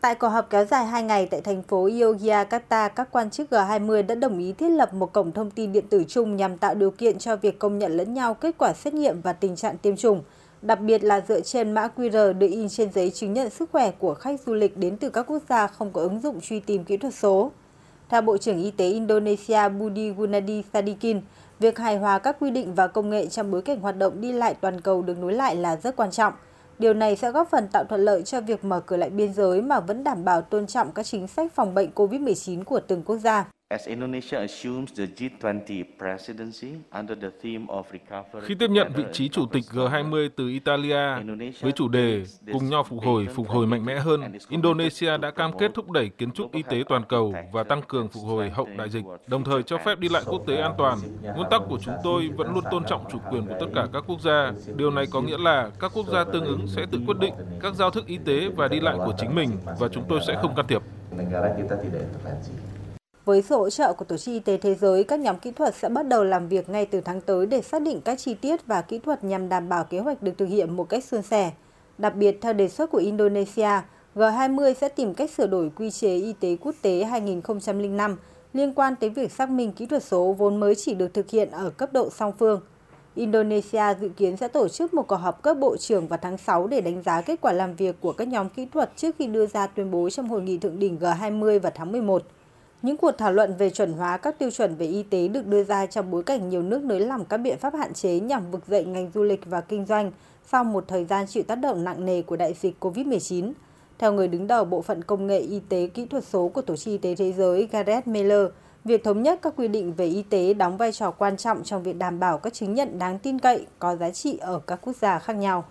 Tại cuộc họp kéo dài 2 ngày tại thành phố Yogyakarta, các quan chức G20 đã đồng ý thiết lập một cổng thông tin điện tử chung nhằm tạo điều kiện cho việc công nhận lẫn nhau kết quả xét nghiệm và tình trạng tiêm chủng, đặc biệt là dựa trên mã QR được in trên giấy chứng nhận sức khỏe của khách du lịch đến từ các quốc gia không có ứng dụng truy tìm kỹ thuật số. Theo Bộ trưởng Y tế Indonesia Budi Gunadi Sadikin, việc hài hòa các quy định và công nghệ trong bối cảnh hoạt động đi lại toàn cầu được nối lại là rất quan trọng – Điều này sẽ góp phần tạo thuận lợi cho việc mở cửa lại biên giới mà vẫn đảm bảo tôn trọng các chính sách phòng bệnh COVID-19 của từng quốc gia. Khi tiếp nhận vị trí chủ tịch G20 từ Italia với chủ đề Cùng nhau phục hồi, phục hồi mạnh mẽ hơn, Indonesia đã cam kết thúc đẩy kiến trúc y tế toàn cầu và tăng cường phục hồi hậu đại dịch, đồng thời cho phép đi lại quốc tế an toàn. Nguyên tắc của chúng tôi vẫn luôn tôn trọng chủ quyền của tất cả các quốc gia. Điều này có nghĩa là các quốc gia tương ứng sẽ tự quyết định các giao thức y tế và đi lại của chính mình và chúng tôi sẽ không can thiệp. Với sự hỗ trợ của Tổ chức Y tế Thế giới, các nhóm kỹ thuật sẽ bắt đầu làm việc ngay từ tháng tới để xác định các chi tiết và kỹ thuật nhằm đảm bảo kế hoạch được thực hiện một cách suôn sẻ. Đặc biệt, theo đề xuất của Indonesia, G20 sẽ tìm cách sửa đổi quy chế y tế quốc tế 2005 liên quan tới việc xác minh kỹ thuật số vốn mới chỉ được thực hiện ở cấp độ song phương. Indonesia dự kiến sẽ tổ chức một cuộc họp cấp bộ trưởng vào tháng 6 để đánh giá kết quả làm việc của các nhóm kỹ thuật trước khi đưa ra tuyên bố trong hội nghị thượng đỉnh G20 vào tháng 11. Những cuộc thảo luận về chuẩn hóa các tiêu chuẩn về y tế được đưa ra trong bối cảnh nhiều nước nới lỏng các biện pháp hạn chế nhằm vực dậy ngành du lịch và kinh doanh sau một thời gian chịu tác động nặng nề của đại dịch COVID-19. Theo người đứng đầu Bộ phận Công nghệ Y tế Kỹ thuật số của Tổ chức Y tế Thế giới Gareth Miller, việc thống nhất các quy định về y tế đóng vai trò quan trọng trong việc đảm bảo các chứng nhận đáng tin cậy có giá trị ở các quốc gia khác nhau.